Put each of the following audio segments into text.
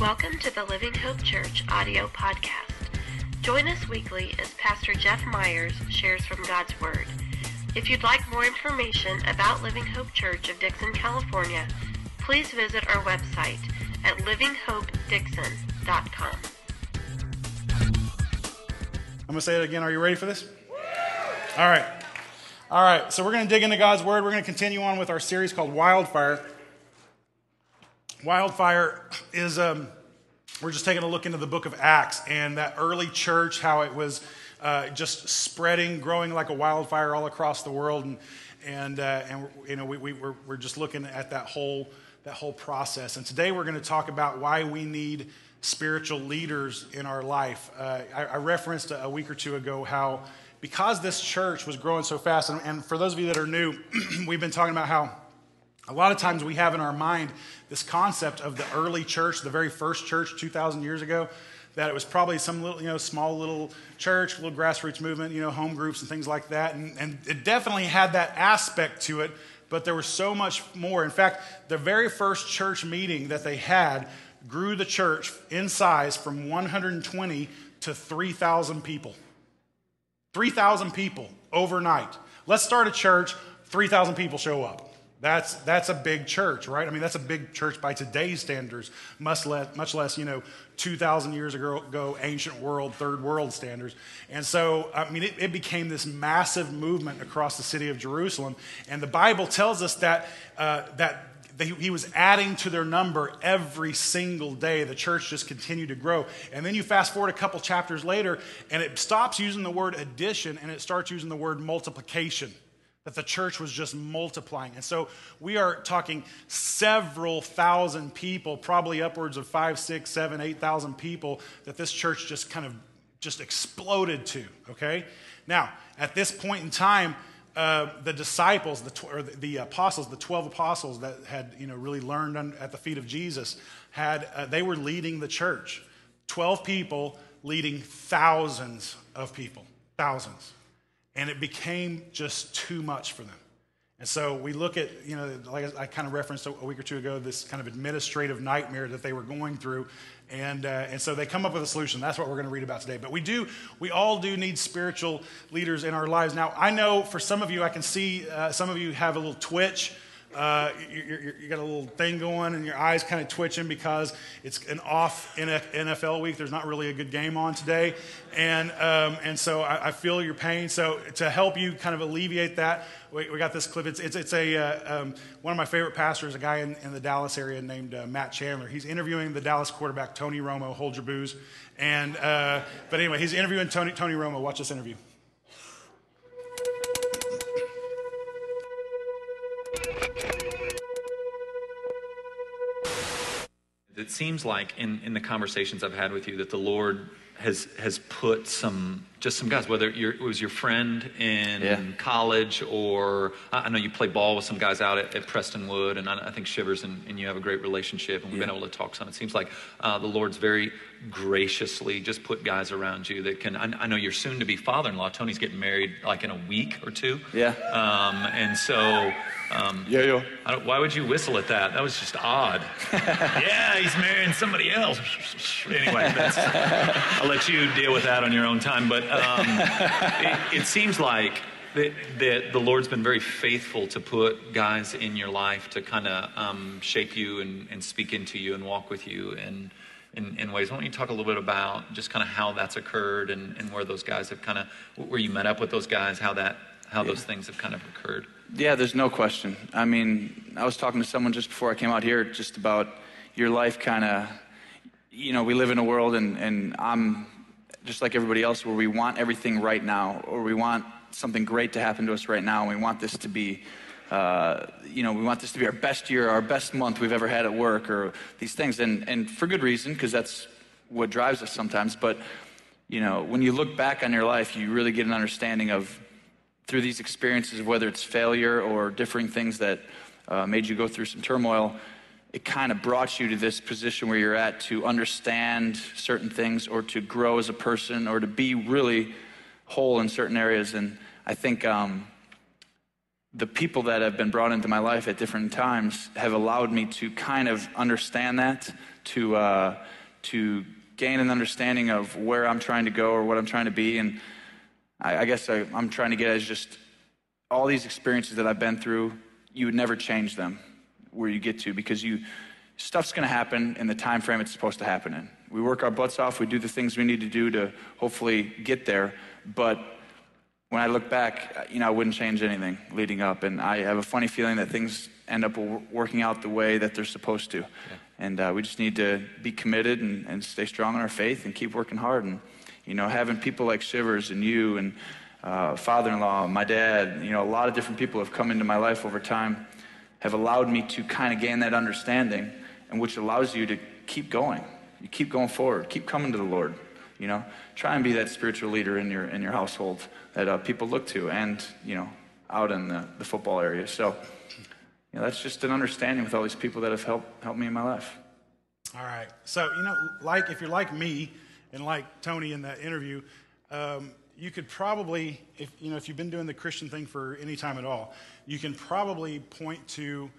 Welcome to the Living Hope Church audio podcast. Join us weekly as Pastor Jeff Myers shares from God's Word. If you'd like more information about Living Hope Church of Dixon, California, please visit our website at livinghopedixon.com. I'm going to say it again. Are you ready for this? All right. All right. So we're going to dig into God's Word. We're going to continue on with our series called Wildfire. Wildfire is, um, we're just taking a look into the book of Acts and that early church, how it was uh, just spreading, growing like a wildfire all across the world. And, and, uh, and you know, we, we, we're, we're just looking at that whole, that whole process. And today we're going to talk about why we need spiritual leaders in our life. Uh, I, I, referenced a, week or two ago how because this church was growing so fast, and, and for those of you that are new, we've been talking about how a lot of times we have in our mind this concept of the early church, the very first church 2,000 years ago, that it was probably some little, you know, small little church, little grassroots movement, you know, home groups and things like that. And, and it definitely had that aspect to it, but there was so much more. In fact, the very first church meeting that they had grew the church in size from 120 to 3,000 people. 3,000 people overnight. Let's start a church, 3,000 people show up. That's, that's a big church, right? I mean, that's a big church by today's standards, much less, much less you know, 2,000 years ago, ancient world, third world standards. And so, I mean, it, it, became this massive movement across the city of Jerusalem. And the Bible tells us that, uh, that he was adding to their number every single day. The church just continued to grow. And then you fast forward a couple chapters later, and it stops using the word addition and it starts using the word multiplication that the church was just multiplying. And so we are talking several thousand people, probably upwards of five, six, seven, eight thousand people that this church just kind of just exploded to, okay? Now, at this point in time, uh, the disciples, the, tw- or the, the, apostles, the 12 apostles that had, you know, really learned on, at the feet of Jesus, had, uh, they were leading the church. 12 people leading thousands of people, thousands and it became just too much for them. And so we look at, you know, like I kind of referenced a week or two ago, this kind of administrative nightmare that they were going through. And, uh, and so they come up with a solution. That's what we're going to read about today. But we do, we all do need spiritual leaders in our lives. Now, I know for some of you, I can see uh, some of you have a little twitch uh, you, you, got a little thing going and your eyes kind of twitching because it's an off NFL week. There's not really a good game on today. And, um, and so I, I, feel your pain. So to help you kind of alleviate that, we, we got this clip. It's, it's, it's a, uh, um, one of my favorite pastors, a guy in, in the Dallas area named uh, Matt Chandler. He's interviewing the Dallas quarterback, Tony Romo. Hold your boos. And, uh, but anyway, he's interviewing Tony, Tony Romo. Watch this interview. It seems like in, in the conversations I've had with you that the Lord has has put some just some guys, whether it was your friend in yeah. college or I know you play ball with some guys out at, at Prestonwood, and I, I think Shivers and, and, you have a great relationship, and we've yeah. been able to talk some. It seems like uh, the Lord's very graciously just put guys around you that can. I, I know you're soon to be father-in-law. Tony's getting married like in a week or two. Yeah. Um, and so. Um, yeah, yeah. why would you whistle at that? That was just odd. yeah, he's marrying somebody else. anyway, I'll let you deal with that on your own time. But um, it, it, seems like that, that, the Lord's been very faithful to put guys in your life to kind of um, shape you and, and, speak into you and walk with you in, in, in, ways. Why don't you talk a little bit about just kind of how that's occurred and, and where those guys have kind of, where you met up with those guys, how that, how those things have kind of occurred? Yeah, there's no question. I mean, I was talking to someone just before I came out here just about your life kind of, you know, we live in a world and, and I'm just like everybody else, where we want everything right now, or we want something great to happen to us right now, and we want this to be, uh, you know, we want this to be our best year, our best month we've ever had at work, or these things, and and for good reason, because that's what drives us sometimes. But you know, when you look back on your life, you really get an understanding of through these experiences, whether it's failure or differing things that uh, made you go through some turmoil it kind of brought you to this position where you're at to understand certain things or to grow as a person or to be really whole in certain areas. And I think, um, the people that have been brought into my life at different times have allowed me to kind of understand that, to, uh, to gain an understanding of where I'm trying to go or what I'm trying to be. And I, I guess I, I'm trying to get as just all these experiences that I've been through, you would never change them where you get to because you stuff's going to happen in the time frame it's supposed to happen in. We work our butts off, we do the things we need to do to hopefully get there, but when I look back, you know, I wouldn't change anything leading up. And I have a funny feeling that things end up working out the way that they're supposed to. Yeah. And uh, we just need to be committed and, and, stay strong in our faith and keep working hard. And, you know, having people like Shivers and you and uh, father in law, my dad, you know, a lot of different people have come into my life over time, have allowed me to kind of gain that understanding, and which allows you to keep going. You keep going forward, keep coming to the Lord. You know, try and be that spiritual leader in your in your household that uh, people look to, and you know, out in the, the football area. So, you know, that's just an understanding with all these people that have helped helped me in my life. All right. So, you know, like if you're like me and like Tony in that interview, um, you could probably, if you know, if you've been doing the Christian thing for any time at all, you can probably point to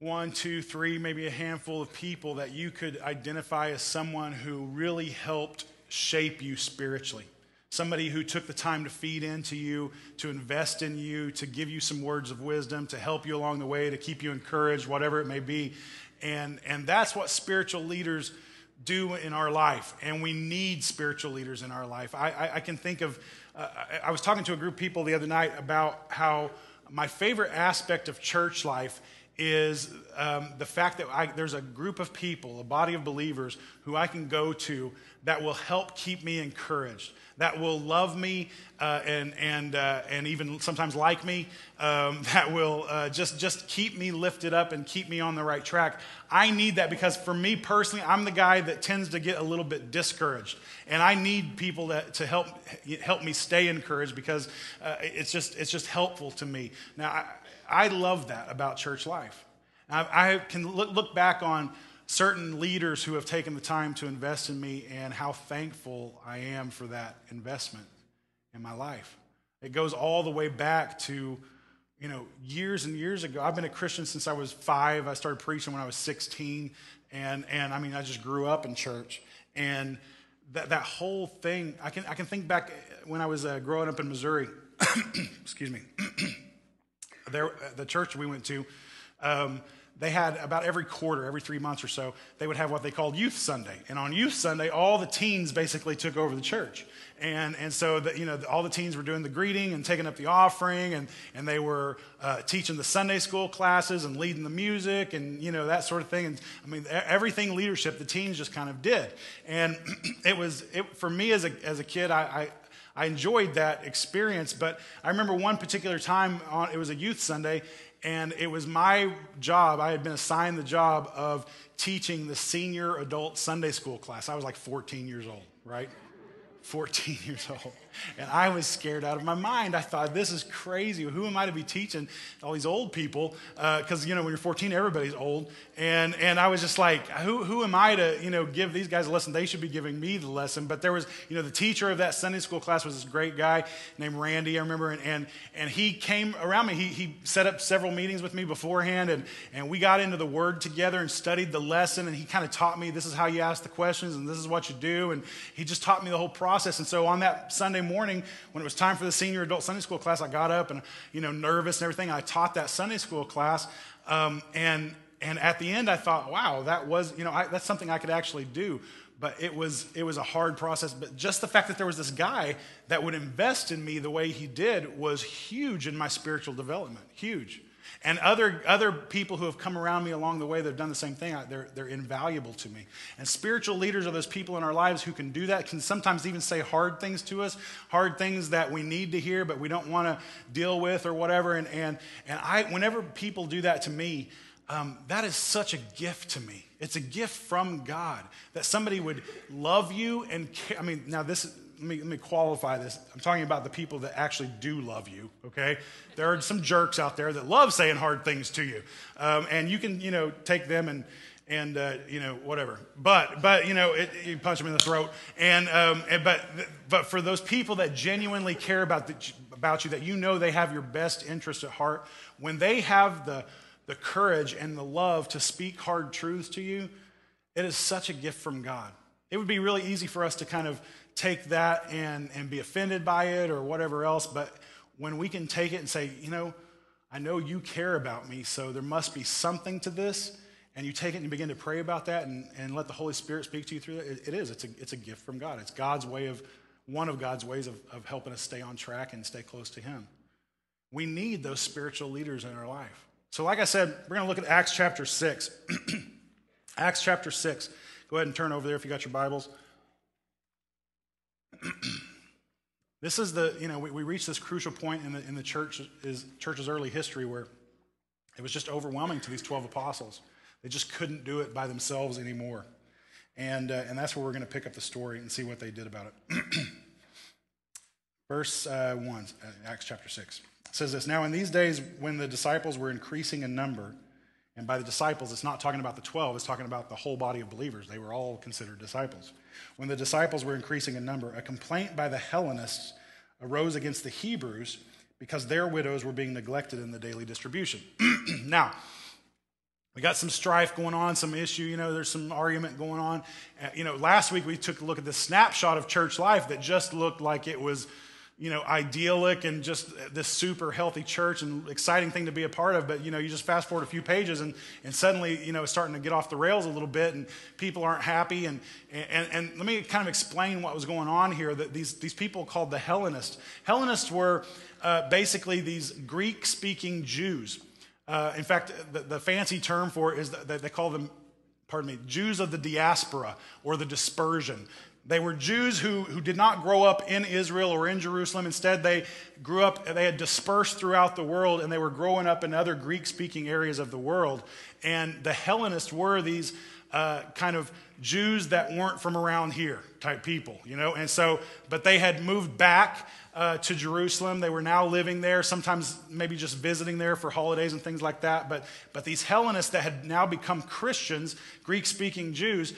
one, two, three, maybe a handful of people that you could identify as someone who really helped shape you spiritually. Somebody who took the time to feed into you, to invest in you, to give you some words of wisdom, to help you along the way, to keep you encouraged, whatever it may be. And, and that's what spiritual leaders do in our life. And we need spiritual leaders in our life. I, I, I can think of, uh, I was talking to a group of people the other night about how my favorite aspect of church life is um, the fact that I, there's a group of people, a body of believers who I can go to that will help keep me encouraged, that will love me uh, and, and, uh, and even sometimes like me, um, that will uh, just, just keep me lifted up and keep me on the right track. I need that because for me personally, I'm the guy that tends to get a little bit discouraged. And I need people that, to help, help me stay encouraged because uh, it's, just, it's just helpful to me. Now, I, I love that about church life. I, can look back on certain leaders who have taken the time to invest in me and how thankful I am for that investment in my life. It goes all the way back to, you know, years and years ago. I've been a Christian since I was five. I started preaching when I was 16. And, and I mean, I just grew up in church. And that, that whole thing, I can, I can think back when I was uh, growing up in Missouri. Excuse me. there, the church we went to, um, they had about every quarter, every three months or so, they would have what they called Youth Sunday. And on Youth Sunday, all the teens basically took over the church. And, and so, the, you know, all the teens were doing the greeting and taking up the offering, and, and they were uh, teaching the Sunday school classes and leading the music and, you know, that sort of thing. And I mean, everything leadership, the teens just kind of did. And it was, it, for me as a, as a kid, I, I, I enjoyed that experience, but I remember one particular time on, it was a youth Sunday, and it was my job, I had been assigned the job of teaching the senior adult Sunday school class. I was like 14 years old, right? 14 years old. And I was scared out of my mind. I thought, this is crazy. Who am I to be teaching all these old people? Because, uh, you know, when you're 14, everybody's old. And, and I was just like, who, who am I to, you know, give these guys a lesson? They should be giving me the lesson. But there was, you know, the teacher of that Sunday school class was this great guy named Randy, I remember. And, and, and he came around me. He, he set up several meetings with me beforehand. And, and we got into the word together and studied the lesson. And he kind of taught me this is how you ask the questions and this is what you do. And he just taught me the whole process. And so on that Sunday morning, when it was time for the senior adult Sunday school class, I got up and, you know, nervous and everything. I taught that Sunday school class. Um, and, and at the end, I thought, wow, that was, you know, I, that's something I could actually do. But it was, it was a hard process. But just the fact that there was this guy that would invest in me the way he did was huge in my spiritual development. Huge. And other, other people who have come around me along the way that have done the same thing, they're, they're invaluable to me. And spiritual leaders are those people in our lives who can do that, can sometimes even say hard things to us, hard things that we need to hear, but we don't want to deal with or whatever. And, and, and I, whenever people do that to me, um, that is such a gift to me. It's a gift from God that somebody would love you and care. I mean, now this let me, let me qualify this. I'm talking about the people that actually do love you, okay? There are some jerks out there that love saying hard things to you. Um, and you can, you know, take them and, and uh, you know, whatever. But, but you know, it, you punch them in the throat. And, um, and, but, but for those people that genuinely care about, the, about you that you know they have your best interest at heart, when they have the, the courage and the love to speak hard truths to you, it is such a gift from God. It would be really easy for us to kind of take that and, and be offended by it or whatever else, but when we can take it and say, you know, I know you care about me, so there must be something to this, and you take it and you begin to pray about that and, and let the Holy Spirit speak to you through it, it, it is. It's a, it's a gift from God. It's God's way of, one of God's ways of, of helping us stay on track and stay close to Him. We need those spiritual leaders in our life. So, like I said, we're going to look at Acts chapter 6. Acts chapter 6. Go ahead and turn over there if you got your Bibles. this is the, you know, we, we reach this crucial point in the, in the church, is, church's early history where it was just overwhelming to these 12 apostles. They just couldn't do it by themselves anymore. And, uh, and that's where we're going to pick up the story and see what they did about it. Verse uh, 1, uh, Acts chapter 6 says this Now, in these days, when the disciples were increasing in number, and by the disciples, it's not talking about the 12, it's talking about the whole body of believers. They were all considered disciples. When the disciples were increasing in number, a complaint by the Hellenists arose against the Hebrews because their widows were being neglected in the daily distribution. now, we got some strife going on, some issue, you know, there's some argument going on. Uh, you know, last week we took a look at the snapshot of church life that just looked like it was you know, idyllic and just this super healthy church and exciting thing to be a part of. But, you know, you just fast forward a few pages and, and suddenly, you know, it's starting to get off the rails a little bit and people aren't happy. And, and, and let me kind of explain what was going on here that these, these people called the Hellenists. Hellenists were uh, basically these Greek speaking Jews. Uh, in fact, the, the, fancy term for it is that they call them, pardon me, Jews of the diaspora or the dispersion. They were Jews who, who did not grow up in Israel or in Jerusalem. Instead, they grew up, they had dispersed throughout the world, and they were growing up in other Greek speaking areas of the world. And the Hellenists were these uh, kind of Jews that weren't from around here type people, you know? And so, but they had moved back uh, to Jerusalem. They were now living there, sometimes maybe just visiting there for holidays and things like that. But, but these Hellenists that had now become Christians, Greek speaking Jews,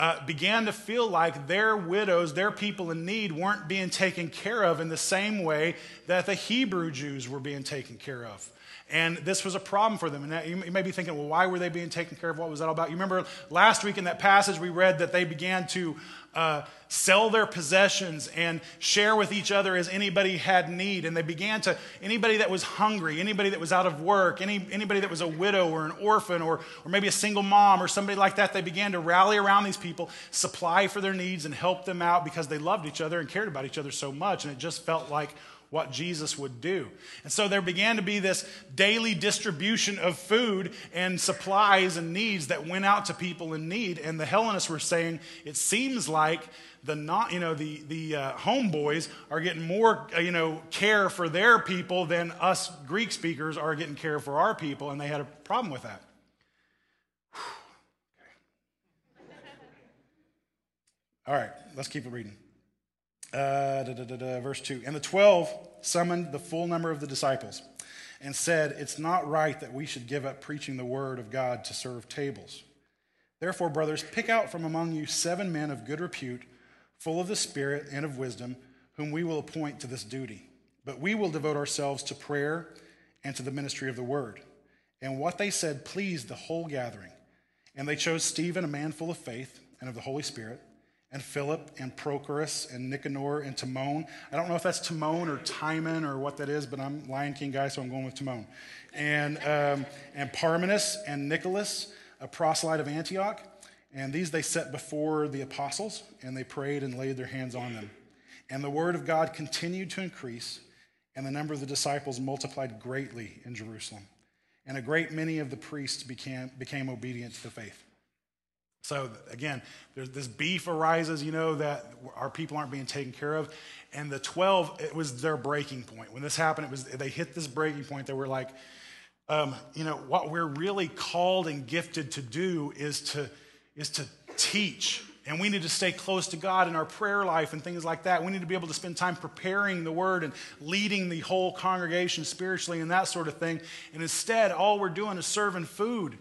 uh, began to feel like their widows, their people in need, weren't being taken care of in the same way that the Hebrew Jews were being taken care of. And this was a problem for them. And you may be thinking, well, why were they being taken care of? What was that all about? You remember last week in that passage we read that they began to uh, sell their possessions and share with each other as anybody had need. And they began to, anybody that was hungry, anybody that was out of work, any, anybody that was a widow or an orphan or, or maybe a single mom or somebody like that, they began to rally around these people, supply for their needs, and help them out because they loved each other and cared about each other so much. And it just felt like what Jesus would do. And so there began to be this daily distribution of food and supplies and needs that went out to people in need. And the Hellenists were saying, it seems like the not, you know, the, the uh, homeboys are getting more, uh, you know, care for their people than us Greek speakers are getting care for our people. And they had a problem with that. All right, let's keep it reading. Uh, da, da, da, verse 2. And the 12 summoned the full number of the disciples and said, It's not right that we should give up preaching the word of God to serve tables. Therefore, brothers, pick out from among you seven men of good repute, full of the Spirit and of wisdom, whom we will appoint to this duty. But we will devote ourselves to prayer and to the ministry of the word. And what they said pleased the whole gathering. And they chose Stephen, a man full of faith and of the Holy Spirit and Philip and Prochorus and Nicanor and Timon. I don't know if that's Timon or Timon or what that is, but I'm Lion King guy, so I'm going with Timon. And, um, and Parmenas and Nicholas, a proselyte of Antioch. And these they set before the apostles, and they prayed and laid their hands on them. And the word of God continued to increase, and the number of the disciples multiplied greatly in Jerusalem. And a great many of the priests became, became obedient to the faith. So again, there's this beef arises, you know, that our people aren't being taken care of. And the 12, it was their breaking point. When this happened, it was they hit this breaking point. They were like, um, you know, what we're really called and gifted to do is to is to teach. And we need to stay close to God in our prayer life and things like that. We need to be able to spend time preparing the word and leading the whole congregation spiritually and that sort of thing. And instead, all we're doing is serving food.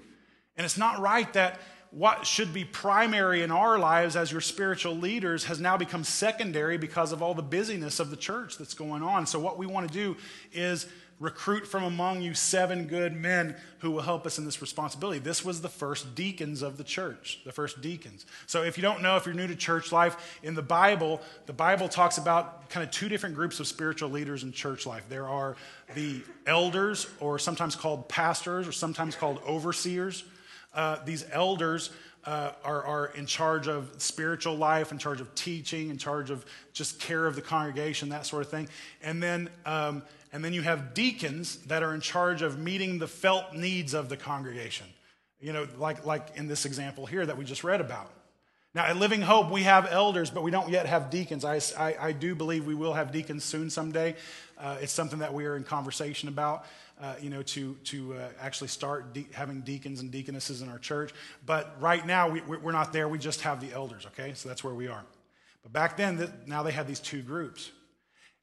And it's not right that what should be primary in our lives as your spiritual leaders has now become secondary because of all the busyness of the church that's going on. So, what we want to do is recruit from among you seven good men who will help us in this responsibility. This was the first deacons of the church, the first deacons. So, if you don't know, if you're new to church life, in the Bible, the Bible talks about kind of two different groups of spiritual leaders in church life. There are the elders, or sometimes called pastors, or sometimes called overseers. Uh, these elders uh, are, are in charge of spiritual life, in charge of teaching, in charge of just care of the congregation, that sort of thing. And then, um, and then you have deacons that are in charge of meeting the felt needs of the congregation. You know, like, like in this example here that we just read about. Now, at Living Hope, we have elders, but we don't yet have deacons. I, I, I do believe we will have deacons soon someday. Uh, it's something that we are in conversation about. Uh, you know, to, to uh, actually start de- having deacons and deaconesses in our church. But right now, we, we're not there. We just have the elders, okay? So that's where we are. But back then, now they had these two groups.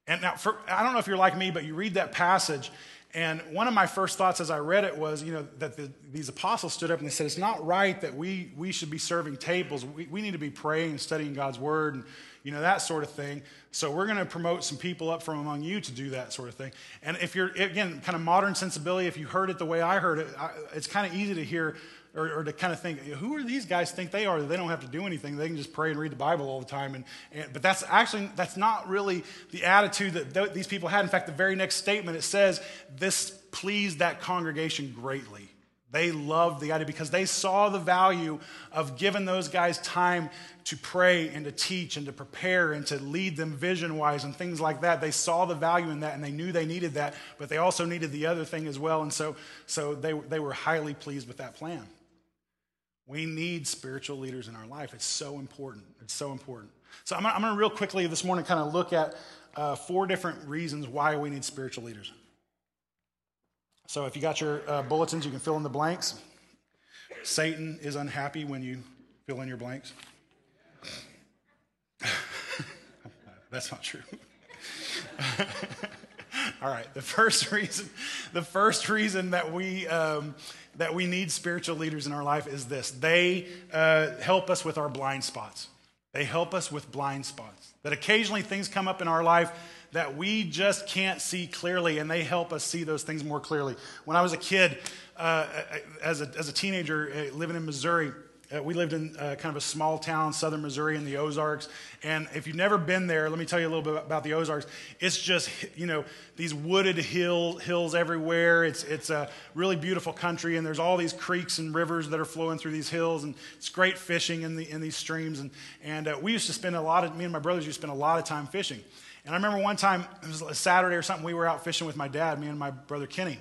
And now, for, I don't know if you're like me, but you read that passage, and one of my first thoughts as I read it was, you know, that the, these apostles stood up and they said, it's not right that we, we should be serving tables. We, we need to be praying and studying God's word and, you know, that sort of thing. So we're going to promote some people up from among you to do that sort of thing. And if you're, again, kind of modern sensibility, if you heard it the way I heard it, I, it's kind of easy to hear or, or, to kind of think, who are these guys think they are? They don't have to do anything. They can just pray and read the Bible all the time. And, and but that's actually, that's not really the attitude that th- these people had. In fact, the very next statement, it says, this pleased that congregation greatly. They loved the idea because they saw the value of giving those guys time to pray and to teach and to prepare and to lead them vision wise and things like that. They saw the value in that and they knew they needed that, but they also needed the other thing as well. And so, so they, they were highly pleased with that plan. We need spiritual leaders in our life. It's so important. It's so important. So I'm, going to real quickly this morning kind of look at uh, four different reasons why we need spiritual leaders. So if you got your uh, bulletins, you can fill in the blanks. Satan is unhappy when you fill in your blanks. That's not true. All right. The first reason, the first reason that we um, that we need spiritual leaders in our life is this: they uh, help us with our blind spots. They help us with blind spots. That occasionally things come up in our life that we just can't see clearly, and they help us see those things more clearly. When I was a kid, uh, as, a, as a teenager uh, living in Missouri, uh, we lived in uh, kind of a small town, southern Missouri, in the Ozarks. And if you've never been there, let me tell you a little bit about the Ozarks. It's just, you know, these wooded hill, hills everywhere. It's, it's a really beautiful country, and there's all these creeks and rivers that are flowing through these hills, and it's great fishing in, the, in these streams. And, and uh, we used to spend a lot of, me and my brothers used to spend a lot of time fishing. And I remember one time, it was a Saturday or something, we were out fishing with my dad, me and my brother Kenny.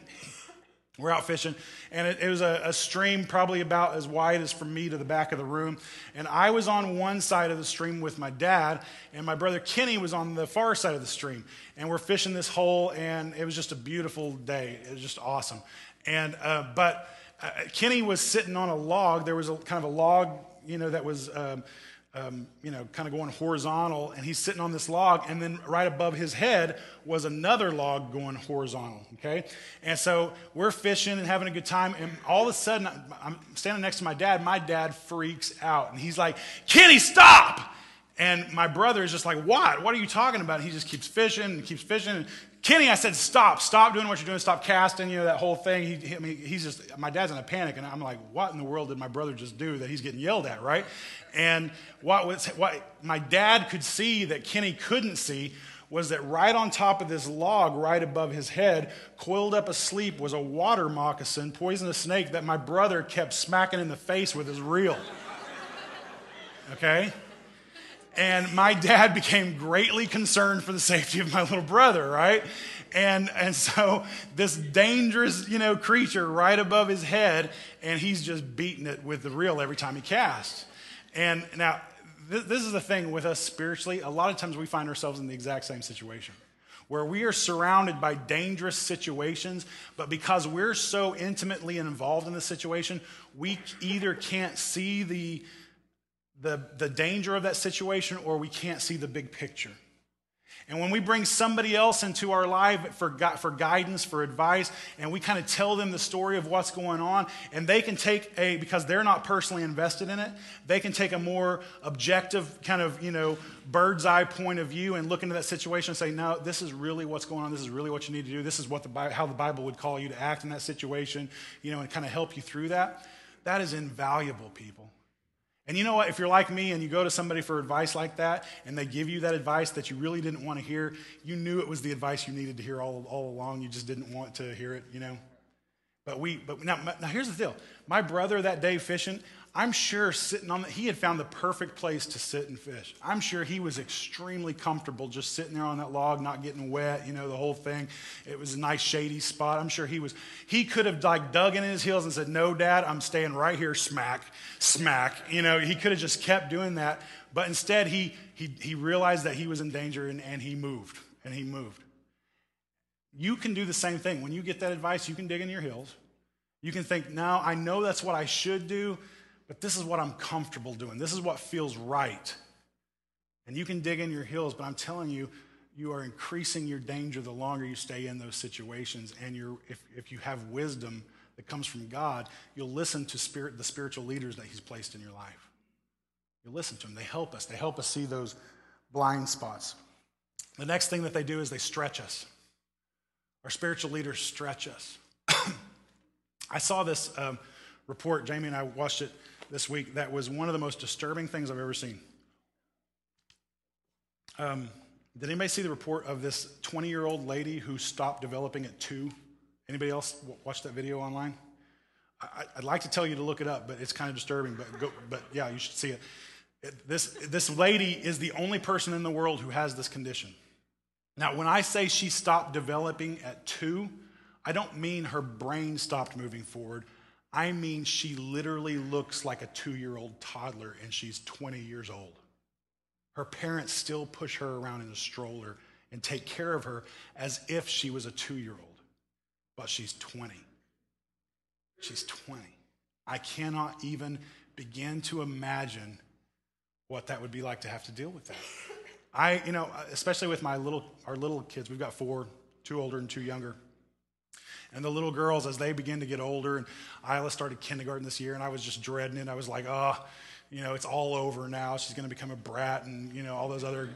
We're out fishing, and it, it was a, a, stream probably about as wide as from me to the back of the room. And I was on one side of the stream with my dad, and my brother Kenny was on the far side of the stream. And we're fishing this hole, and it was just a beautiful day. It was just awesome. And uh, but uh, Kenny was sitting on a log. There was a kind of a log, you know, that was. Um, um, you know, kind of going horizontal, and he's sitting on this log, and then right above his head was another log going horizontal, okay? And so we're fishing and having a good time, and all of a sudden, I'm standing next to my dad. My dad freaks out, and he's like, Kenny, stop! And my brother is just like, What? What are you talking about? And he just keeps fishing and keeps fishing. And Kenny, I said, Stop, stop doing what you're doing, stop casting, you know, that whole thing. He, I mean, he's just, my dad's in a panic. And I'm like, What in the world did my brother just do that he's getting yelled at, right? And what, was, what my dad could see that Kenny couldn't see was that right on top of this log, right above his head, coiled up asleep, was a water moccasin, poisonous snake that my brother kept smacking in the face with his reel. Okay? And my dad became greatly concerned for the safety of my little brother, right? And, and so this dangerous, you know, creature right above his head, and he's just beating it with the reel every time he casts. And now, th- this is the thing with us spiritually. A lot of times we find ourselves in the exact same situation where we are surrounded by dangerous situations, but because we're so intimately involved in the situation, we either can't see the the, the danger of that situation or we can't see the big picture. And when we bring somebody else into our life for, for guidance, for advice, and we kind of tell them the story of what's going on, and they can take a, because they're not personally invested in it, they can take a more objective, kind of, you know, bird's eye point of view and look into that situation and say, no, this is really what's going on. This is really what you need to do. This is what the, how the Bible would call you to act in that situation, you know, and kind of help you through that. That is invaluable, people. And you know what? If you're like me and you go to somebody for advice like that and they give you that advice that you really didn't want to hear, you knew it was the advice you needed to hear all, all along. You just didn't want to hear it, you know? But we, but now, now here's the deal. My brother that day fishing, I'm sure sitting on the, he had found the perfect place to sit and fish. I'm sure he was extremely comfortable just sitting there on that log, not getting wet, you know, the whole thing. It was a nice shady spot. I'm sure he was, he could have like dug in his heels and said, no, dad, I'm staying right here, smack, smack. You know, he could have just kept doing that. But instead he, he, he realized that he was in danger and, and he moved and he moved. You can do the same thing. When you get that advice, you can dig in your heels. You can think, now I know that's what I should do, but this is what I'm comfortable doing. This is what feels right. And you can dig in your heels, but I'm telling you, you are increasing your danger the longer you stay in those situations. And you're, if, if you have wisdom that comes from God, you'll listen to spirit, the spiritual leaders that He's placed in your life. You'll listen to them. They help us. They help us see those blind spots. The next thing that they do is they stretch us. Our spiritual leaders stretch us. I saw this um, report, Jamie and I watched it this week that was one of the most disturbing things I've ever seen. Um, did anybody see the report of this 20 year old lady who stopped developing at two? Anybody else watch that video online? I, would like to tell you to look it up, but it's kind of disturbing. But, go, but yeah, you should see it. it. This, this lady is the only person in the world who has this condition. Now, when I say she stopped developing at two, I don't mean her brain stopped moving forward. I mean, she literally looks like a two year old toddler and she's 20 years old. Her parents still push her around in a stroller and take care of her as if she was a two year old, but she's 20. She's 20. I cannot even begin to imagine what that would be like to have to deal with that. I, you know, especially with my little, our little kids, we've got four, two older and two younger. And the little girls, as they begin to get older, and Isla started kindergarten this year, and I was just dreading it. I was like, oh, you know, it's all over now. She's going to become a brat, and, you know, all those other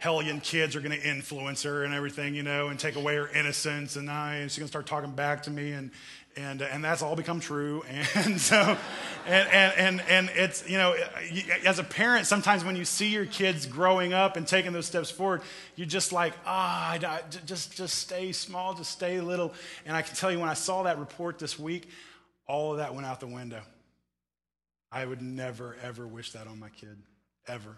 hellion kids are going to influence her and everything, you know, and take away her innocence. And, I, and she's going to start talking back to me. And, and, and that's all become true. And so, and, and, and, and it's, you know, as a parent, sometimes when you see your kids growing up and taking those steps forward, you're just like, ah, oh, just, just stay small, just stay little. And I can tell you, when I saw that report this week, all of that went out the window. I would never, ever wish that on my kid, ever.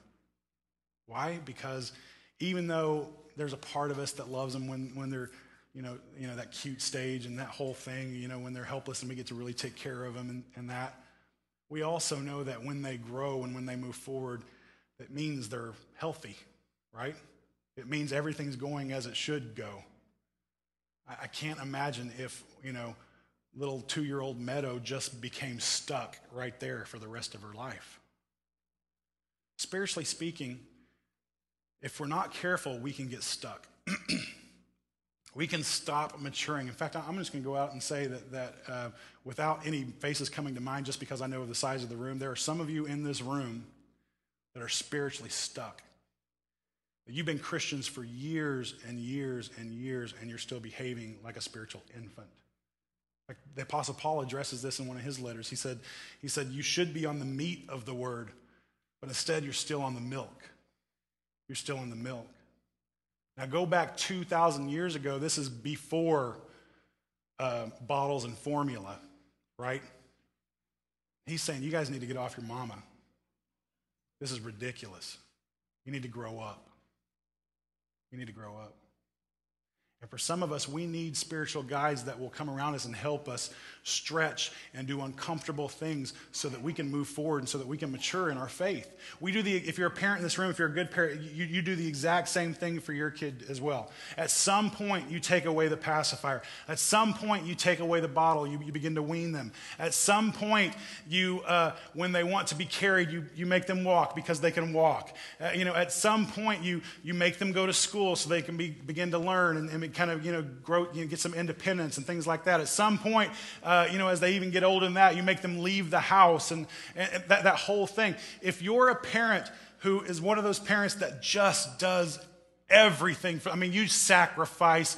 Why? Because even though there's a part of us that loves them when, when they're you know, you know, that cute stage and that whole thing, you know, when they're helpless and we get to really take care of them and, and that. We also know that when they grow and when they move forward, it means they're healthy, right? It means everything's going as it should go. I, I can't imagine if, you know, little two year old Meadow just became stuck right there for the rest of her life. Spiritually speaking, if we're not careful, we can get stuck. we can stop maturing. In fact, I'm just going to go out and say that, that uh, without any faces coming to mind, just because I know of the size of the room, there are some of you in this room that are spiritually stuck. You've been Christians for years and years and years, and you're still behaving like a spiritual infant. Like the Apostle Paul addresses this in one of his letters. He said, he said, You should be on the meat of the word, but instead you're still on the milk. You're still in the milk. Now, go back 2,000 years ago. This is before uh, bottles and formula, right? He's saying, You guys need to get off your mama. This is ridiculous. You need to grow up. You need to grow up. And for some of us, we need spiritual guides that will come around us and help us stretch and do uncomfortable things so that we can move forward and so that we can mature in our faith. We do the, if you're a parent in this room, if you're a good parent, you, you do the exact same thing for your kid as well. At some point, you take away the pacifier. At some point, you take away the bottle. You, you begin to wean them. At some point, you, uh, when they want to be carried, you, you make them walk because they can walk. Uh, you know, at some point, you, you make them go to school so they can be, begin to learn and, and kind of, you know, grow, you know, get some independence and things like that. At some point, uh, you know, as they even get older than that, you make them leave the house and, and that, that whole thing. If you're a parent who is one of those parents that just does everything, for, I mean, you sacrifice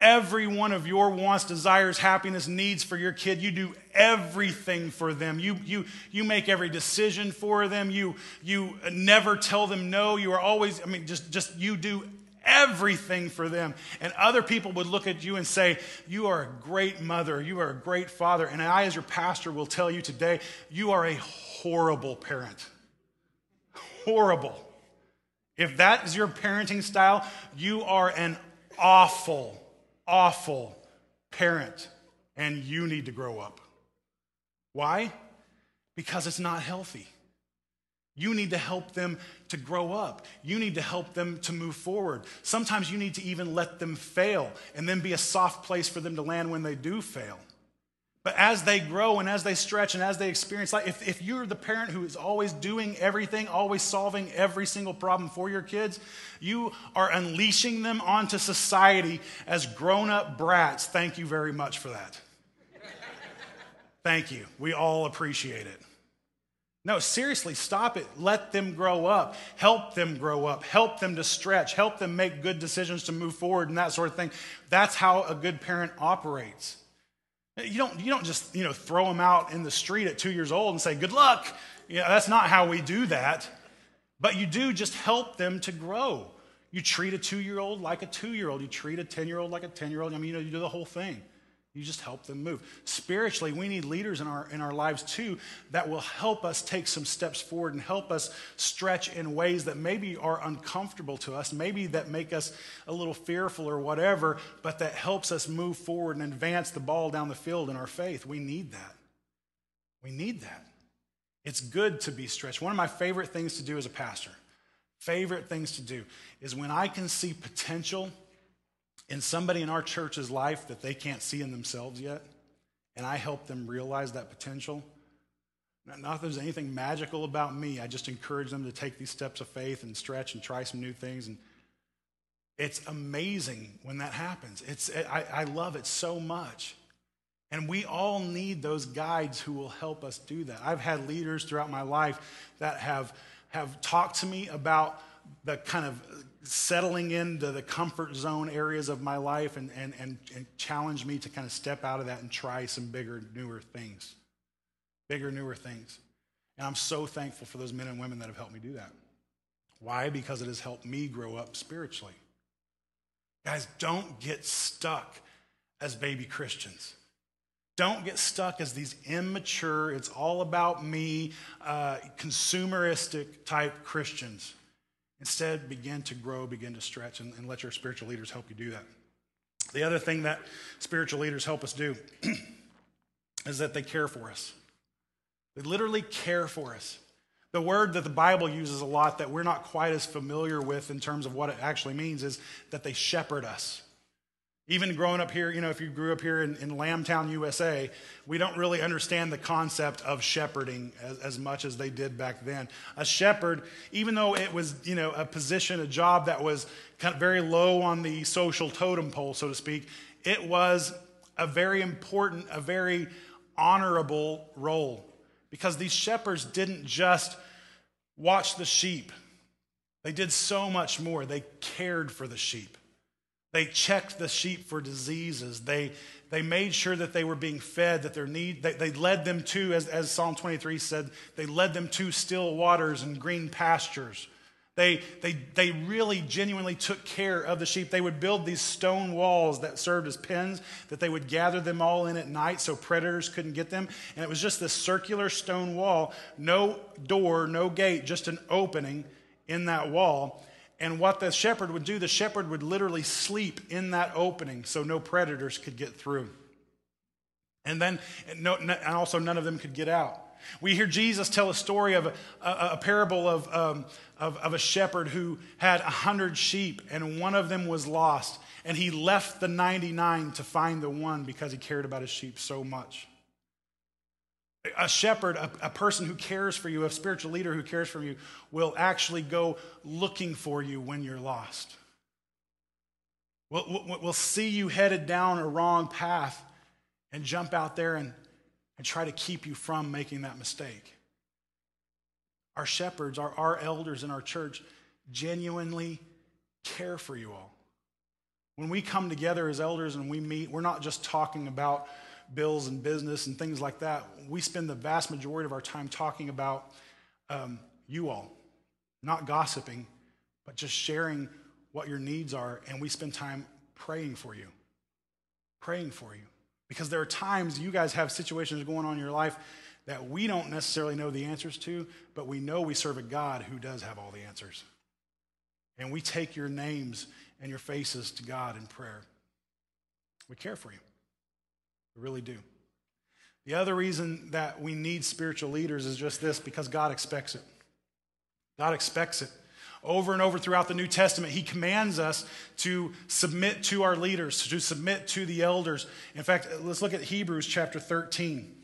every one of your wants, desires, happiness, needs for your kid. You do everything for them. You, you, you make every decision for them. You, you never tell them no. You are always, I mean, just, just you do everything for them. And other people would look at you and say, You are a great mother, you are a great father. And I, as your pastor, will tell you today, you are a horrible parent. Horrible. If that is your parenting style, you are an awful, awful parent, and you need to grow up. Why? Because it's not healthy. You need to help them to grow up. You need to help them to move forward. Sometimes you need to even let them fail and then be a soft place for them to land when they do fail. But as they grow and as they stretch and as they experience life, if, if you're the parent who is always doing everything, always solving every single problem for your kids, you are unleashing them onto society as grown up brats. Thank you very much for that. Thank you. We all appreciate it. No, seriously, stop it. Let them grow up. Help them grow up. Help them to stretch. Help them make good decisions to move forward and that sort of thing. That's how a good parent operates. You don't, you don't just you know, throw them out in the street at two years old and say, good luck. You know, that's not how we do that. But you do just help them to grow. You treat a two year old like a two year old. You treat a 10 year old like a 10 year old. I mean, you know, you do the whole thing. You just help them move. Spiritually, we need leaders in our, in our lives too that will help us take some steps forward and help us stretch in ways that maybe are uncomfortable to us, maybe that make us a little fearful or whatever, but that helps us move forward and advance the ball down the field in our faith. We need that. We need that. It's good to be stretched. One of my favorite things to do as a pastor, favorite things to do, is when I can see potential in somebody in our church's life that they can't see in themselves yet, and I help them realize that potential. Not that there's anything magical about me. I just encourage them to take these steps of faith and stretch and try some new things. And it's amazing when that happens. It's, I, I love it so much. And we all need those guides who will help us do that. I've had leaders throughout my life that have, have talked to me about the kind of settling into the comfort zone areas of my life and, and, and, and challenge me to kind of step out of that and try some bigger, newer things. Bigger, newer things. And I'm so thankful for those men and women that have helped me do that. Why? Because it has helped me grow up spiritually. Guys, don't get stuck as baby Christians. Don't get stuck as these immature, it's all about me, uh, consumeristic type Christians. Instead, begin to grow, begin to stretch, and, and let your spiritual leaders help you do that. The other thing that spiritual leaders help us do is that they care for us. They literally care for us. The word that the Bible uses a lot that we're not quite as familiar with in terms of what it actually means is that they shepherd us. Even growing up here, you know, if you grew up here in, in Lambtown, USA, we don't really understand the concept of shepherding as, as, much as they did back then. A shepherd, even though it was, you know, a position, a job that was kind of very low on the social totem pole, so to speak, it was a very important, a very honorable role. Because these shepherds didn't just watch the sheep, they did so much more. They cared for the sheep. They checked the sheep for diseases. They, they made sure that they were being fed, that their need, they, they led them to, as, as Psalm 23 said, they led them to still waters and green pastures. They, they, they really genuinely took care of the sheep. They would build these stone walls that served as pens, that they would gather them all in at night so predators couldn't get them. And it was just this circular stone wall, no door, no gate, just an opening in that wall. And what the shepherd would do, the shepherd would literally sleep in that opening so no predators could get through. And then, and also none of them could get out. We hear Jesus tell a story of a, a, a parable of, um, of, of a shepherd who had a hundred sheep and one of them was lost. And he left the 99 to find the one because he cared about his sheep so much. A shepherd, a, a, person who cares for you, a spiritual leader who cares for you, will actually go looking for you when you're lost. We'll, we'll see you headed down a wrong path and jump out there and, and try to keep you from making that mistake. Our shepherds, our, our elders in our church, genuinely care for you all. When we come together as elders and we meet, we're not just talking about bills and business and things like that. We spend the vast majority of our time talking about um, you all, not gossiping, but just sharing what your needs are. And we spend time praying for you, praying for you. Because there are times you guys have situations going on in your life that we don't necessarily know the answers to, but we know we serve a God who does have all the answers. And we take your names and your faces to God in prayer. We care for you. We really do. The other reason that we need spiritual leaders is just this because God expects it. God expects it. Over and over throughout the New Testament, he commands us to submit to our leaders, to submit to the elders. In fact, let's look at Hebrews chapter 13.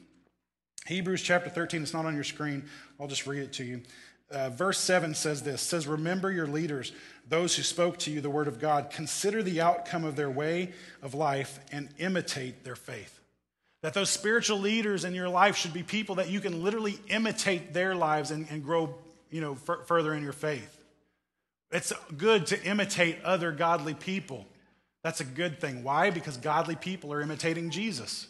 Hebrews chapter 13, it's not on your screen. I'll just read it to you. Uh, verse 7 says this says, Remember your leaders, those who spoke to you the word of God. Consider the outcome of their way of life and imitate their faith. That those spiritual leaders in your life should be people that you can literally imitate their lives and, and grow you know, f- further in your faith. It's good to imitate other godly people. That's a good thing. Why? Because godly people are imitating Jesus.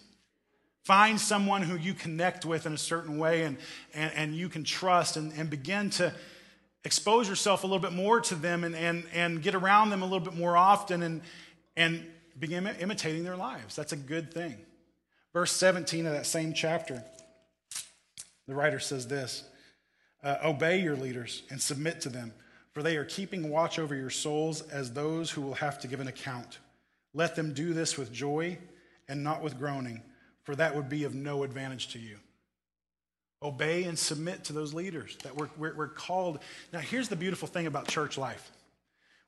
Find someone who you connect with in a certain way and, and, and you can trust and, and begin to expose yourself a little bit more to them and, and, and get around them a little bit more often and, and begin imitating their lives. That's a good thing. Verse 17 of that same chapter, the writer says this uh, Obey your leaders and submit to them for they are keeping watch over your souls as those who will have to give an account. Let them do this with joy and not with groaning, for that would be of no advantage to you. Obey and submit to those leaders that we're, we're, we're called. Now, here's the beautiful thing about church life.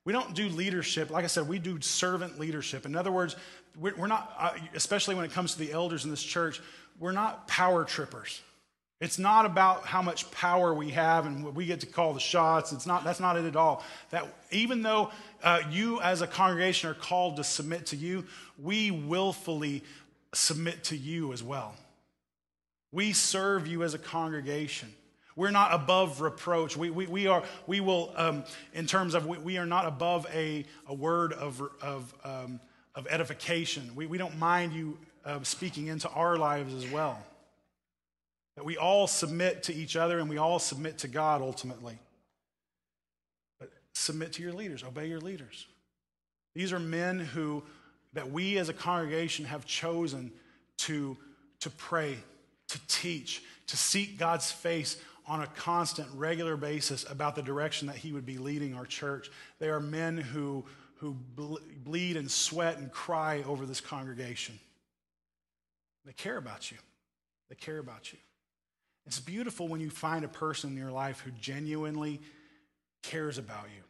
We don't do leadership. Like I said, we do servant leadership. In other words, we're not, uh, especially when it comes to the elders in this church, we're not power trippers. It's not about how much power we have and what we get to call the shots. It's not, that's not it at all. That even though uh, you as a congregation are called to submit to you, we willfully submit to you as well. We serve you as a congregation. We're not above reproach. We, we, we, are, we will, um, in terms of, we, we, are not above a, a word of, of, um, of edification. We, we don't mind you uh, speaking into our lives as well. That we all submit to each other and we all submit to God ultimately. But submit to your leaders, obey your leaders. These are men who, that we as a congregation have chosen to, to pray, to teach, to seek God's face on a constant, regular basis about the direction that He would be leading our church. They are men who, who bleed and sweat and cry over this congregation. They care about you. They care about you. It's beautiful when you find a person in your life who genuinely cares about you.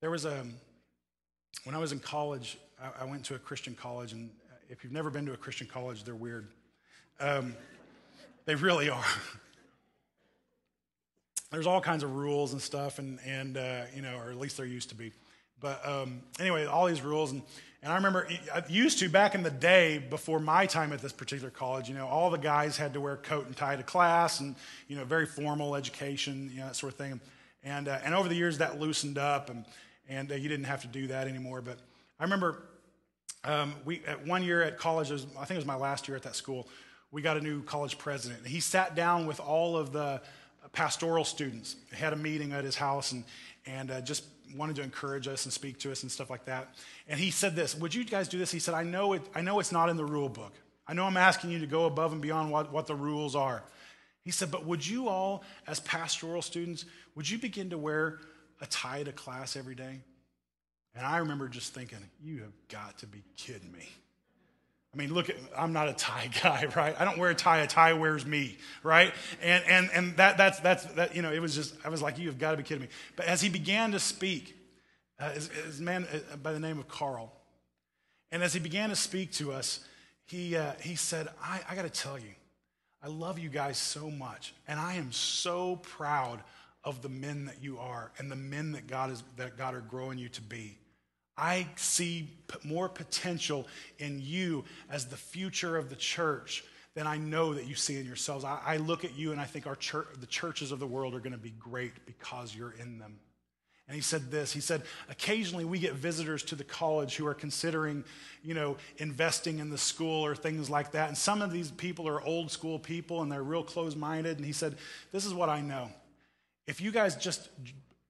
There was a, when I was in college, I, I went to a Christian college, and if you've never been to a Christian college, they're weird. Um, they really are. There's all kinds of rules and stuff, and, and uh, you know, or at least there used to be. But um, anyway, all these rules, and and I remember I used to back in the day before my time at this particular college, you know, all the guys had to wear coat and tie to class and, you know, very formal education, you know, that sort of thing. And, uh, and over the years that loosened up and, and uh, you didn't have to do that anymore. But I remember um, we, at one year at college, was, I think it was my last year at that school, we got a new college president. He sat down with all of the pastoral students, had a meeting at his house and, and uh, just wanted to encourage us and speak to us and stuff like that. And he said this, would you guys do this? He said, I know, it, I know it's not in the rule book. I know I'm asking you to go above and beyond what, what the rules are. He said, but would you all, as pastoral students, would you begin to wear a tie to class every day? And I remember just thinking, you have got to be kidding me. I mean, look, at, I'm not a tie guy, right? I don't wear a tie. A tie wears me, right? And and and that that's that's that. You know, it was just I was like, you have got to be kidding me. But as he began to speak, uh, his, his man uh, by the name of Carl, and as he began to speak to us, he uh, he said, I, I got to tell you, I love you guys so much, and I am so proud of the men that you are and the men that God is that God are growing you to be. I see more potential in you as the future of the church than I know that you see in yourselves. I, I look at you and I think our church, the churches of the world are going to be great because you're in them. And he said this. He said, occasionally we get visitors to the college who are considering, you know, investing in the school or things like that. And some of these people are old school people and they're real closed minded. And he said, this is what I know. If you guys just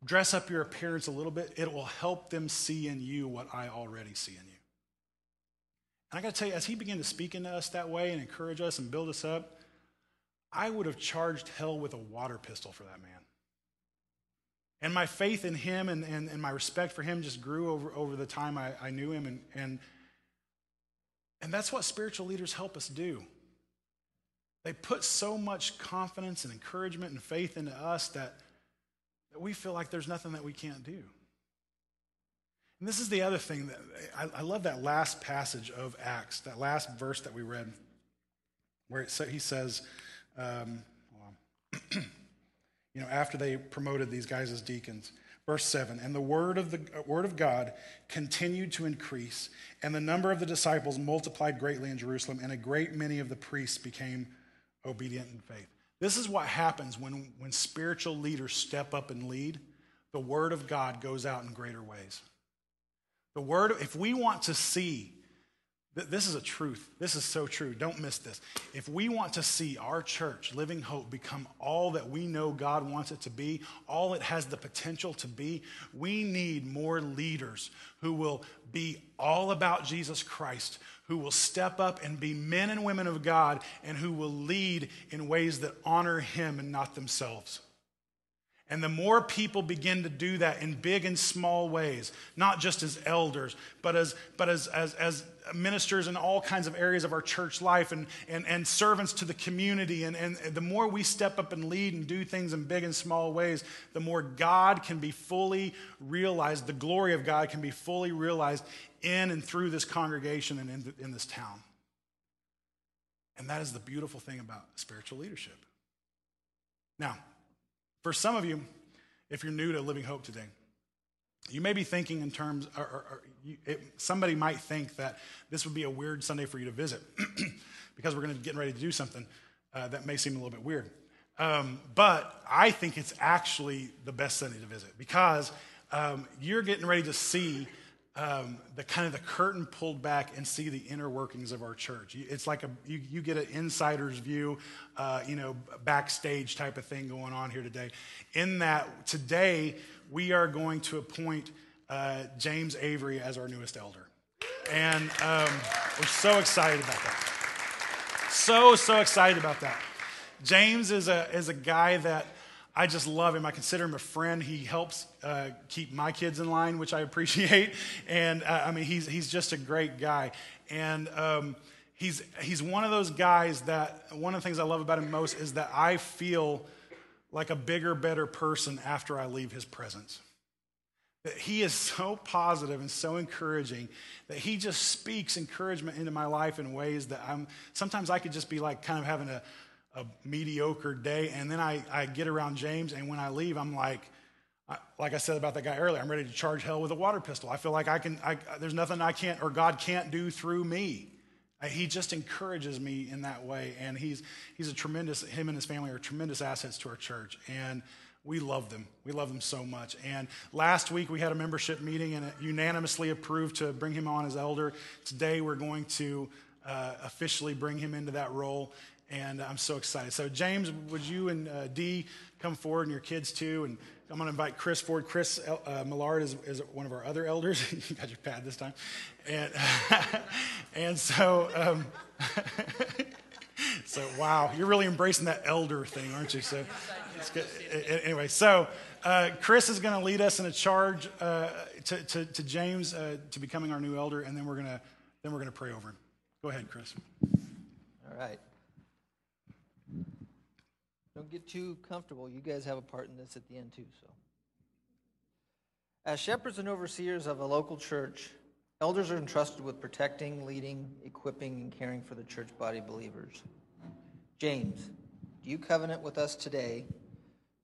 dress up your appearance a little bit, it will help them see in you what I already see in you. And I got to tell you, as he began to speak into us that way and encourage us and build us up, I would have charged hell with a water pistol for that man. And my faith in him and, and, and my respect for him just grew over, over the time I, I knew him. And, and, and that's what spiritual leaders help us do. They put so much confidence and encouragement and faith into us that that we feel like there's nothing that we can't do. And this is the other thing that I, I love that last passage of Acts, that last verse that we read, where it, he says, um, you know, after they promoted these guys as deacons. Verse 7 And the word of, the word of God continued to increase, and the number of the disciples multiplied greatly in Jerusalem, and a great many of the priests became obedient in faith. This is what happens when, when spiritual leaders step up and lead. The word of God goes out in greater ways. The word, if we want to see, this is a truth. This is so true. Don't miss this. If we want to see our church, Living Hope, become all that we know God wants it to be, all it has the potential to be, we need more leaders who will be all about Jesus Christ, who will step up and be men and women of God and who will lead in ways that honor Him and not themselves. And the more people begin to do that in big and small ways, not just as elders, but as, but as, as, as ministers in all kinds of areas of our church life and, and, and servants to the community, and, and the more we step up and lead and do things in big and small ways, the more God can be fully realized, the glory of God can be fully realized in and through this congregation and in, in this town. And that is the beautiful thing about spiritual leadership. Now, for some of you, if you're new to Living Hope today, you may be thinking in terms, or, or, or you, it, somebody might think that this would be a weird Sunday for you to visit because we're going to be getting ready to do something uh, that may seem a little bit weird. Um, but I think it's actually the best Sunday to visit because um, you're getting ready to see um, the kind of the curtain pulled back and see the inner workings of our church. It's like a you, you get an insider's view, uh, you know, backstage type of thing going on here today. In that today we are going to appoint uh, James Avery as our newest elder, and um, we're so excited about that. So so excited about that. James is a is a guy that I just love him. I consider him a friend. He helps uh, keep my kids in line, which I appreciate. And uh, I mean, he's, he's just a great guy. And um, he's, he's one of those guys that, one of the things I love about him most is that I feel like a bigger, better person after I leave his presence. That he is so positive and so encouraging that he just speaks encouragement into my life in ways that I'm sometimes I could just be like kind of having a, a mediocre day. And then I, I get around James, and when I leave, I'm like, I, like I said about that guy earlier, I'm ready to charge hell with a water pistol. I feel like I can, I, there's nothing I can't or God can't do through me. He just encourages me in that way. And he's, he's a tremendous, him and his family are tremendous assets to our church. And we love them. We love them so much. And last week we had a membership meeting and unanimously approved to bring him on as elder. Today we're going to uh, officially bring him into that role and I'm so excited. So, James, would you and uh, Dee come forward and your kids too? And I'm going to invite Chris forward. Chris uh, Millard is, is, one of our other elders. you got your pad this time. And, and so, um, So, wow, you're really embracing that elder thing, aren't you? So, it's good. Anyway, so uh, Chris is going to lead us in a charge uh, to, to, to, James uh, to becoming our new elder, and then we're going to then we're going to pray over him. Go ahead, Chris. All right. Don't get too comfortable. You guys have a part in this at the end, too. So, as shepherds and overseers of a local church, elders are entrusted with protecting, leading, equipping, and caring for the church body believers. James, do you covenant with us today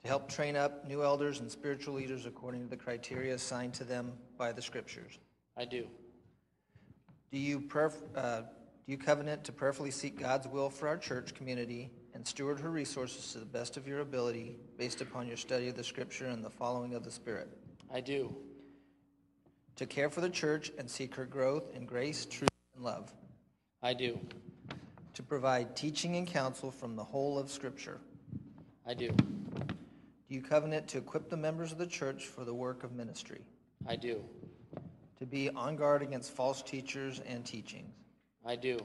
to help train up new elders and spiritual leaders according to the criteria assigned to them by the scriptures? I do. Do you, perf- uh, do you covenant to prayerfully seek God's will for our church community and steward her resources to the best of your ability based upon your study of the scripture and the following of the Spirit? I do. To care for the church and seek her growth in grace, truth, and love? I do. To provide teaching and counsel from the whole of Scripture? I do. Do you covenant to equip the members of the church for the work of ministry? I do. To be on guard against false teachers and teachings? I do.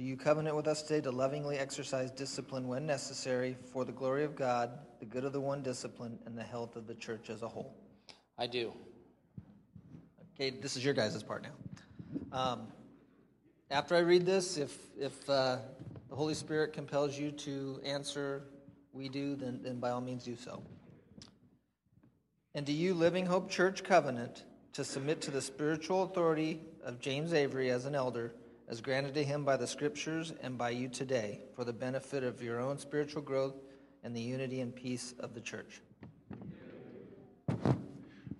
Do you covenant with us today to lovingly exercise discipline when necessary for the glory of God, the good of the one discipline, and the health of the church as a whole? I do. Okay, this is your guys' part now. Um, after I read this, if, if uh, the Holy Spirit compels you to answer, we do, then, then by all means do so. And do you, Living Hope Church Covenant, to submit to the spiritual authority of James Avery as an elder, as granted to him by the Scriptures and by you today, for the benefit of your own spiritual growth and the unity and peace of the church?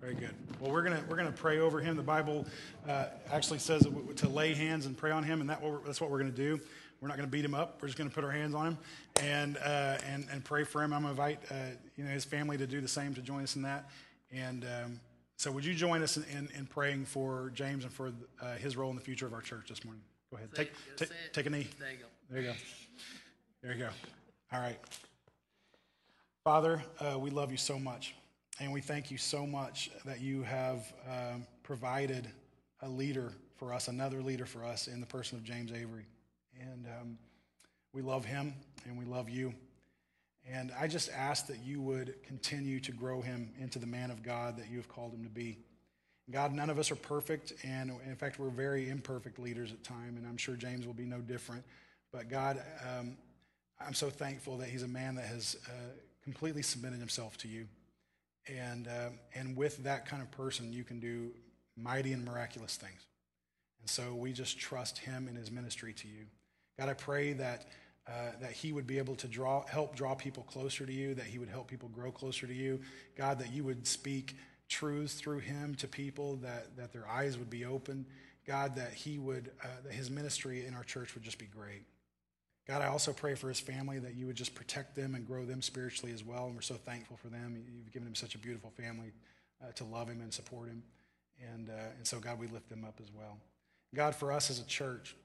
Very good. Well, we're gonna we're gonna pray over him. The Bible uh, actually says to lay hands and pray on him, and that that's what we're gonna do. We're not gonna beat him up. We're just gonna put our hands on him and uh, and and pray for him. I'm gonna invite uh, you know his family to do the same to join us in that. And um, so, would you join us in, in, in, praying for James and for uh, his role in the future of our church this morning? Go ahead. Take, take, take a knee. There you go. There you go. There you go. All right. Father, uh, we love you so much. And we thank you so much that you have um, provided a leader for us, another leader for us in the person of James Avery. And um, we love him and we love you. And I just ask that you would continue to grow him into the man of God that you have called him to be. God, none of us are perfect, and in fact, we're very imperfect leaders at time, and I'm sure James will be no different. But God, um, I'm so thankful that he's a man that has uh, completely submitted himself to you. And, uh, and with that kind of person, you can do mighty and miraculous things. And so we just trust him and his ministry to you. God, I pray that, uh, that he would be able to draw, help draw people closer to you, that he would help people grow closer to you. God, that you would speak truths through him to people, that, that their eyes would be open. God, that he would, uh, that his ministry in our church would just be great. God, I also pray for his family that you would just protect them and grow them spiritually as well. And we're so thankful for them. You've given him such a beautiful family uh, to love him and support him. And, uh, and so, God, we lift them up as well. God, for us as a church,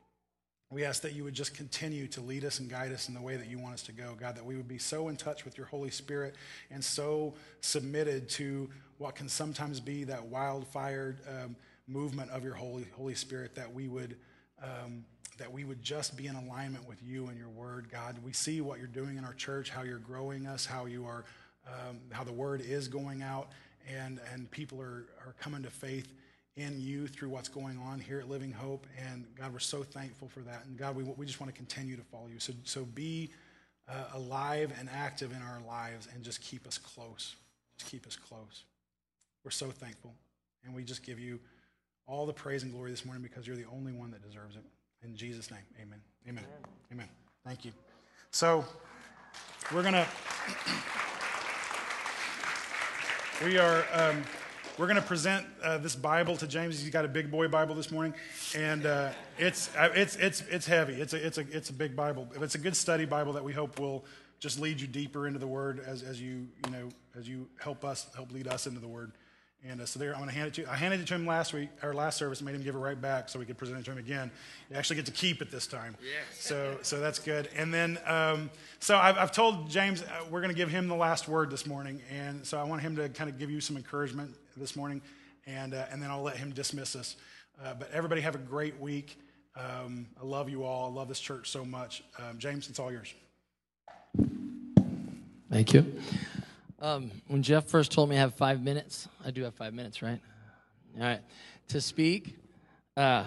we ask that you would just continue to lead us and guide us in the way that you want us to go. God, that we would be so in touch with your Holy Spirit and so submitted to what can sometimes be that wildfire um, movement of your Holy, Holy Spirit that we would. Um, that we would just be in alignment with you and your word, God. We see what you're doing in our church, how you're growing us, how you are, um, how the word is going out, and and people are are coming to faith in you through what's going on here at Living Hope. And God, we're so thankful for that. And God, we we just want to continue to follow you. So so be uh, alive and active in our lives, and just keep us close. Just keep us close. We're so thankful, and we just give you all the praise and glory this morning because you're the only one that deserves it. In Jesus' name, amen. Amen. Amen. Thank you. So, we're going to. We are. Um, we're going to present uh, this Bible to James. He's got a big boy Bible this morning, and uh, it's uh, it's it's it's heavy. It's a it's a it's a big Bible. It's a good study Bible that we hope will just lead you deeper into the Word as as you you know as you help us help lead us into the Word. And uh, so there, I'm going to hand it to you. I handed it to him last week, our last service, made him give it right back so we could present it to him again. You actually get to keep it this time. Yes. So, so that's good. And then, um, so I've, I've, told James uh, we're going to give him the last word this morning. And so I want him to kind of give you some encouragement this morning. And, uh, and then I'll let him dismiss us. Uh, but everybody have a great week. Um, I love you all. I love this church so much. Um, James, it's all yours. Thank you. Um, when Jeff first told me I have five minutes, I do have five minutes, right? All right. To speak, uh,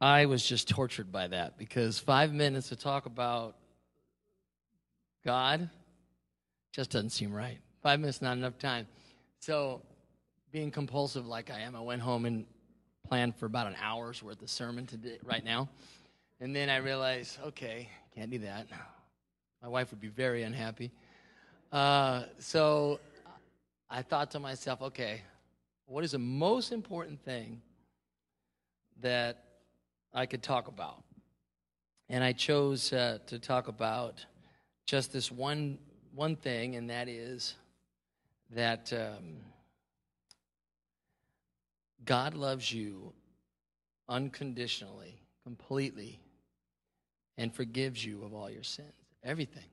I was just tortured by that because five minutes to talk about God just doesn't seem right. Five minutes not enough time. So, being compulsive like I am, I went home and planned for about an hour's worth of sermon today, right now. And then I realized, okay, can't do that. My wife would be very unhappy. Uh, so I thought to myself, okay, what is the most important thing that I could talk about? And I chose uh, to talk about just this one one thing, and that is that um, God loves you unconditionally, completely, and forgives you of all your sins, everything.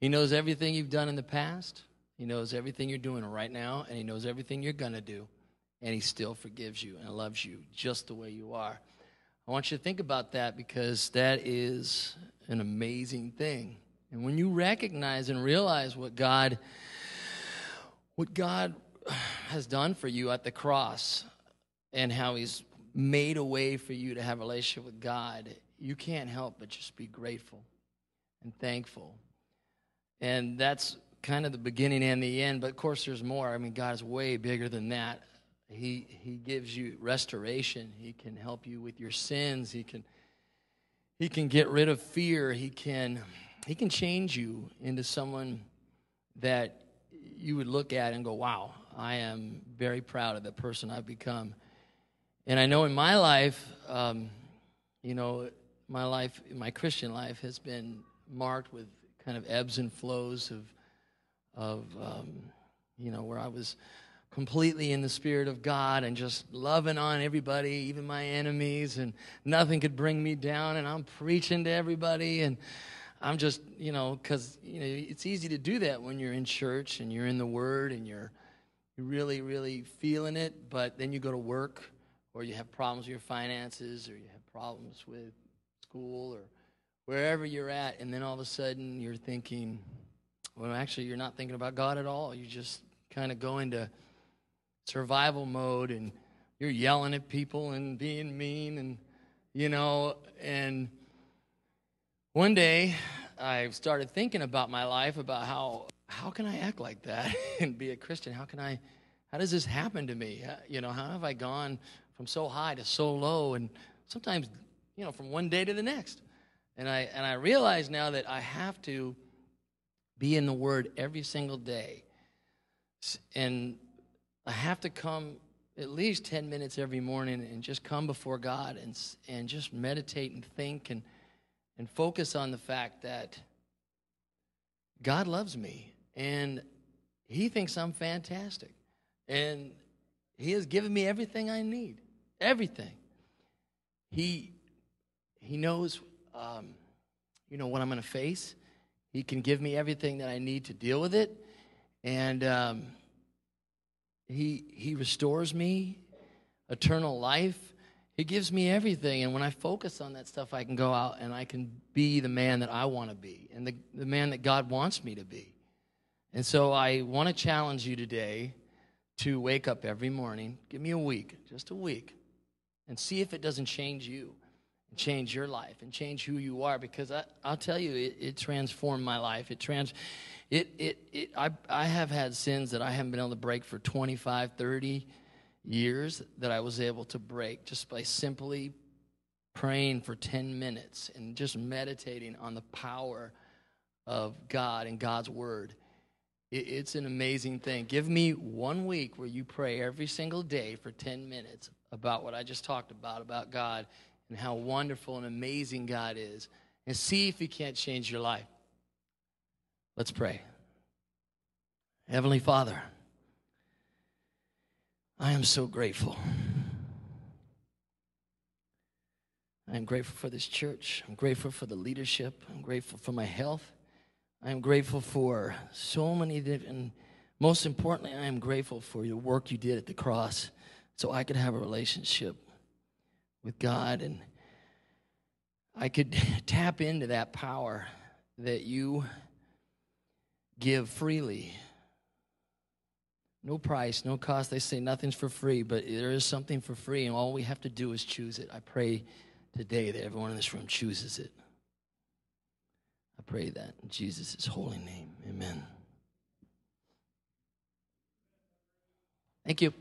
He knows everything you've done in the past. He knows everything you're doing right now, and He knows everything you're going to do. And He still forgives you and loves you just the way you are. I want you to think about that because that is an amazing thing. And when you recognize and realize what God what God has done for you at the cross and how he's made a way for you to have a relationship with God, you can't help but just be grateful and thankful. And that's kind of the beginning and the end, but of course there's more. I mean, God is way bigger than that. He he gives you restoration. He can help you with your sins. He can he can get rid of fear. He can he can change you into someone that you would look at and go, "Wow, I am very proud of the person I've become." And I know in my life, um, you know, my life, my Christian life, has been marked with kind of ebbs and flows of, of, um, you know, where I was completely in the spirit of God and just loving on everybody, even my enemies, and nothing could bring me down. And I'm preaching to everybody, and I'm just, you know, because you know it's easy to do that when you're in church and you're in the Word and you're, you're really, really feeling it. But then you go to work, or you have problems with your finances, or you have problems with school, or wherever you're at, and then all of a sudden you're thinking, well, actually, you're not thinking about God at all. You just kind of go into survival mode and you're yelling at people and being mean and you know and one day i started thinking about my life about how how can i act like that and be a christian? How can i how does this happen to me? You know how have i gone from so high to so low? And sometimes you know from one day to the next and i and i realize now that i have to be in the word every single day and I have to come at least 10 minutes every morning and just come before God and, and just meditate and think and, and focus on the fact that God loves me and He thinks I'm fantastic. And He has given me everything I need. Everything. He, he knows, um, you know, what I'm going to face. He can give me everything that I need to deal with it. And, um, he, he restores me, eternal life. He gives me everything. And when I focus on that stuff, I can go out and I can be the man that I want to be and the, the man that God wants me to be. And so I want to challenge you today to wake up every morning. Give me a week, just a week, and see if it doesn't change you and change your life and change who you are because I, I'll tell you, it, it transformed my life. It trans it, it, it, I, I have had sins that I haven't been able to break for 25, 30 years that I was able to break just by simply praying for 10 minutes and just meditating on the power of God and God's Word. It's an amazing thing. Give me one week where you pray every single day for 10 minutes about what I just talked about, about God and how wonderful and amazing God is, and see if He can't change your life. Let's pray. Heavenly Father, I am so grateful. I am grateful for this church. I'm grateful for the leadership. I'm grateful for my health. I am grateful for so many different, and most importantly, I am grateful for the work you did at the cross so I could have a relationship with God and I could tap into that power that you give freely. No price, no cost. They say nothing's for free, but there is something for free, and all we have to do is choose it. I pray today that everyone in this room chooses it. I pray that in Jesus' holy name. Amen. Thank you.